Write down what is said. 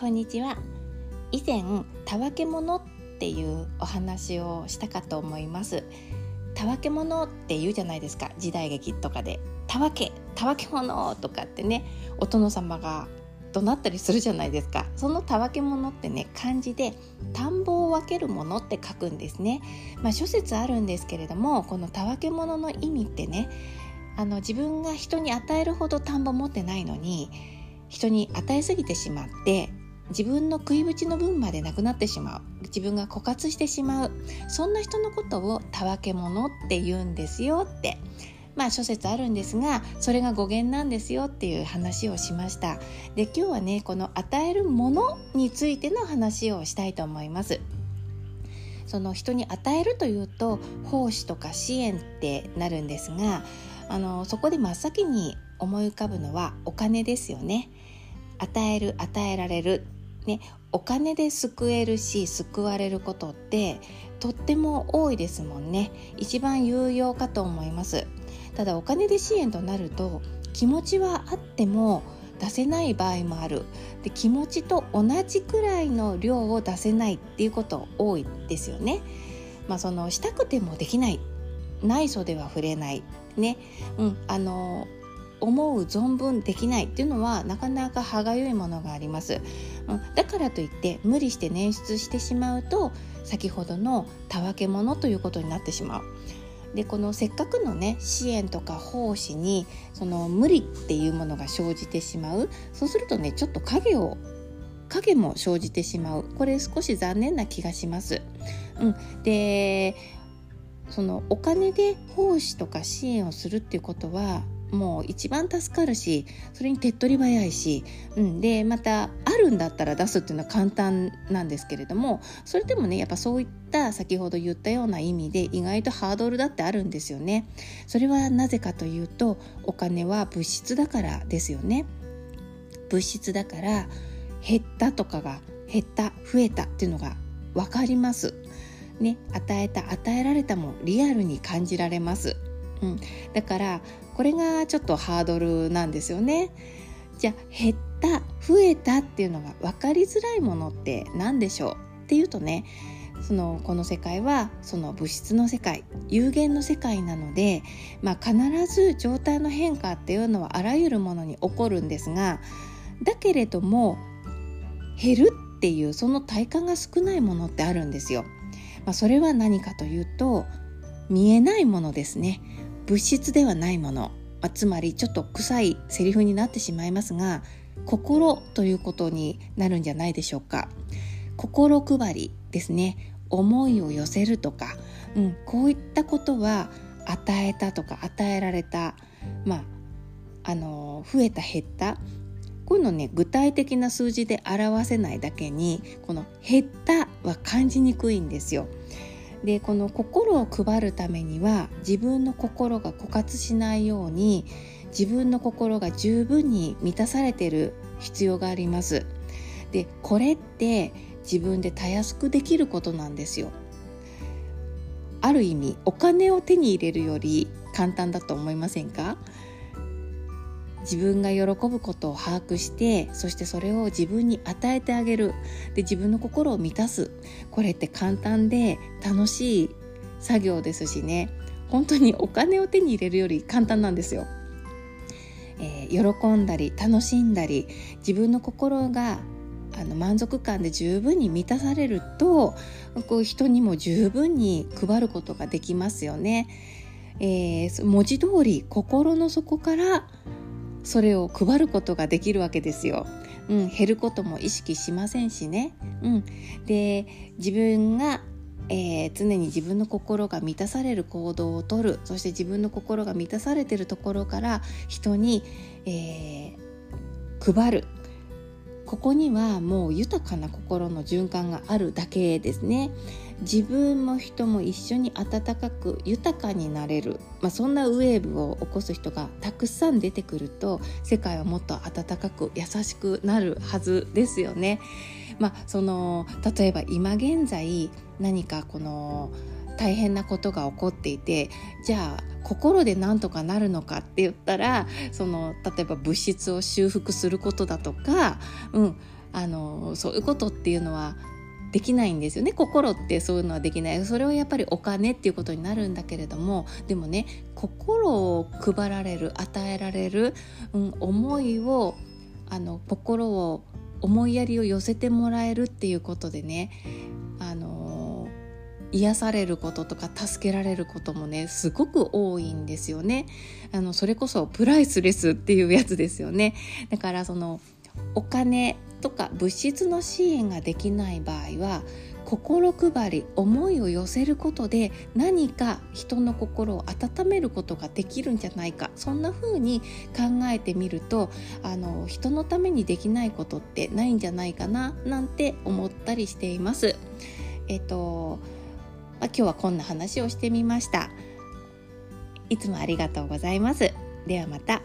こんにちは。以前たわけ者っていうお話をしたかと思います。たわけ者って言うじゃないですか。時代劇とかで。たわけたわけ者とかってねお殿様が怒鳴ったりするじゃないですか。そのたわけ者ってね漢字で田んぼを分けるものって書くんですね。まあ諸説あるんですけれどもこのたわけ者の意味ってねあの自分が人に与えるほど田んぼ持ってないのに人に与えすぎてしまって自分の食いぶちの分までなくなってしまう。自分が枯渇してしまう。そんな人のことをたわけ者って言うんですよって。まあ諸説あるんですがそれが語源なんですよっていう話をしました。で今日はねこの与えるものについての話をしたいと思います。その人に与えるというと奉仕とか支援ってなるんですがあのそこで真っ先に思い浮かぶのはお金ですよね。与える与えられるね、お金で救えるし救われることってとっても多いですもんね。一番有用かと思います。ただお金で支援となると気持ちはあっても出せない場合もある。で気持ちと同じくらいの量を出せないっていうこと多いですよね。まあそのしたくてもできない。ない袖は触れない。ね。うんあの思う存分できないっていうのはなかなか歯がゆいものがあります、うん、だからといって無理して捻出してしまうと先ほどのたわけ者ということになってしまう。でこのせっかくのね支援とか奉仕にその無理っていうものが生じてしまう。そうするとねちょっと影を影も生じてしまう。これ少し残念な気がします。うん、でそのお金で奉仕とか支援をするっていうことはもう一番助かるしそれに手っ取り早いし、うん、でまたあるんだったら出すっていうのは簡単なんですけれどもそれでもねやっぱそういった先ほど言ったような意味で意外とハードルだってあるんですよね。それはなぜかというとお金は物質だからですよね。物質だから減ったとかが減った増えたっていうのが分かります。ね、与えた与えられたもリアルに感じられます。うん、だからこれがちょっとハードルなんですよね。じゃあ減った増えたっていうのが分かりづらいものって何でしょうっていうとねそのこの世界はその物質の世界有限の世界なので、まあ、必ず状態の変化っていうのはあらゆるものに起こるんですがだけれども減るっていうその体感が少ないものってあるんですよ。まあ、それは何かというと見えないものですね物質ではないもの、つまりちょっと臭いセリフになってしまいますが心ということになるんじゃないでしょうか。心配りですね。思いを寄せるとか、うん、こういったことは与えたとか与えられたまああの増えた減った。こういうのね具体的な数字で表せないだけにこの減ったは感じにくいんですよ。でこの心を配るためには自分の心が枯渇しないように自分の心が十分に満たされている必要があります。でこれって自分でたやすくできることなんですよ。ある意味お金を手に入れるより簡単だと思いませんか？自分が喜ぶことを把握してそしてそれを自分に与えてあげるで自分の心を満たすこれって簡単で楽しい作業ですしね本当にお金を手に入れるより簡単なんですよ。えー、喜んだり楽しんだり自分の心があの満足感で十分に満たされるとこう人にも十分に配ることができますよね。えー、文字通り心の底からそれを配ることができるわけですよ。うん、減ることも意識しませんしね。うん、で自分が、えー、常に自分の心が満たされる行動をとるそして自分の心が満たされてるところから人に、えー、配るここにはもう豊かな心の循環があるだけですね。自分も人も一緒に温かく豊かになれる、まあ、そんなウェーブを起こす人がたくさん出てくると世界はもっと温かく優しくなるはずですよね。まあ、その例えば今現在何かこの大変なことが起こっていてじゃあ心で何とかなるのかって言ったらその例えば物質を修復することだとか、うん、あのそういうことっていうのはできないんですよね。心ってそういうのはできない。それはやっぱりお金っていうことになるんだけれどもでもね心を配られる与えられる、うん、思いをあの心を思いやりを寄せてもらえるっていうことでね癒されることとか助けられることもねすごく多いんですよね。あのそれこそプライスレスっていうやつですよね。だからそのお金とか物質の支援ができない場合は心配り思いを寄せることで何か人の心を温めることができるんじゃないか。そんな風に考えてみるとあの人のためにできないことってないんじゃないかななんて思ったりしています。えっと、まあ、今日はこんな話をしてみました。いつもありがとうございます。ではまた。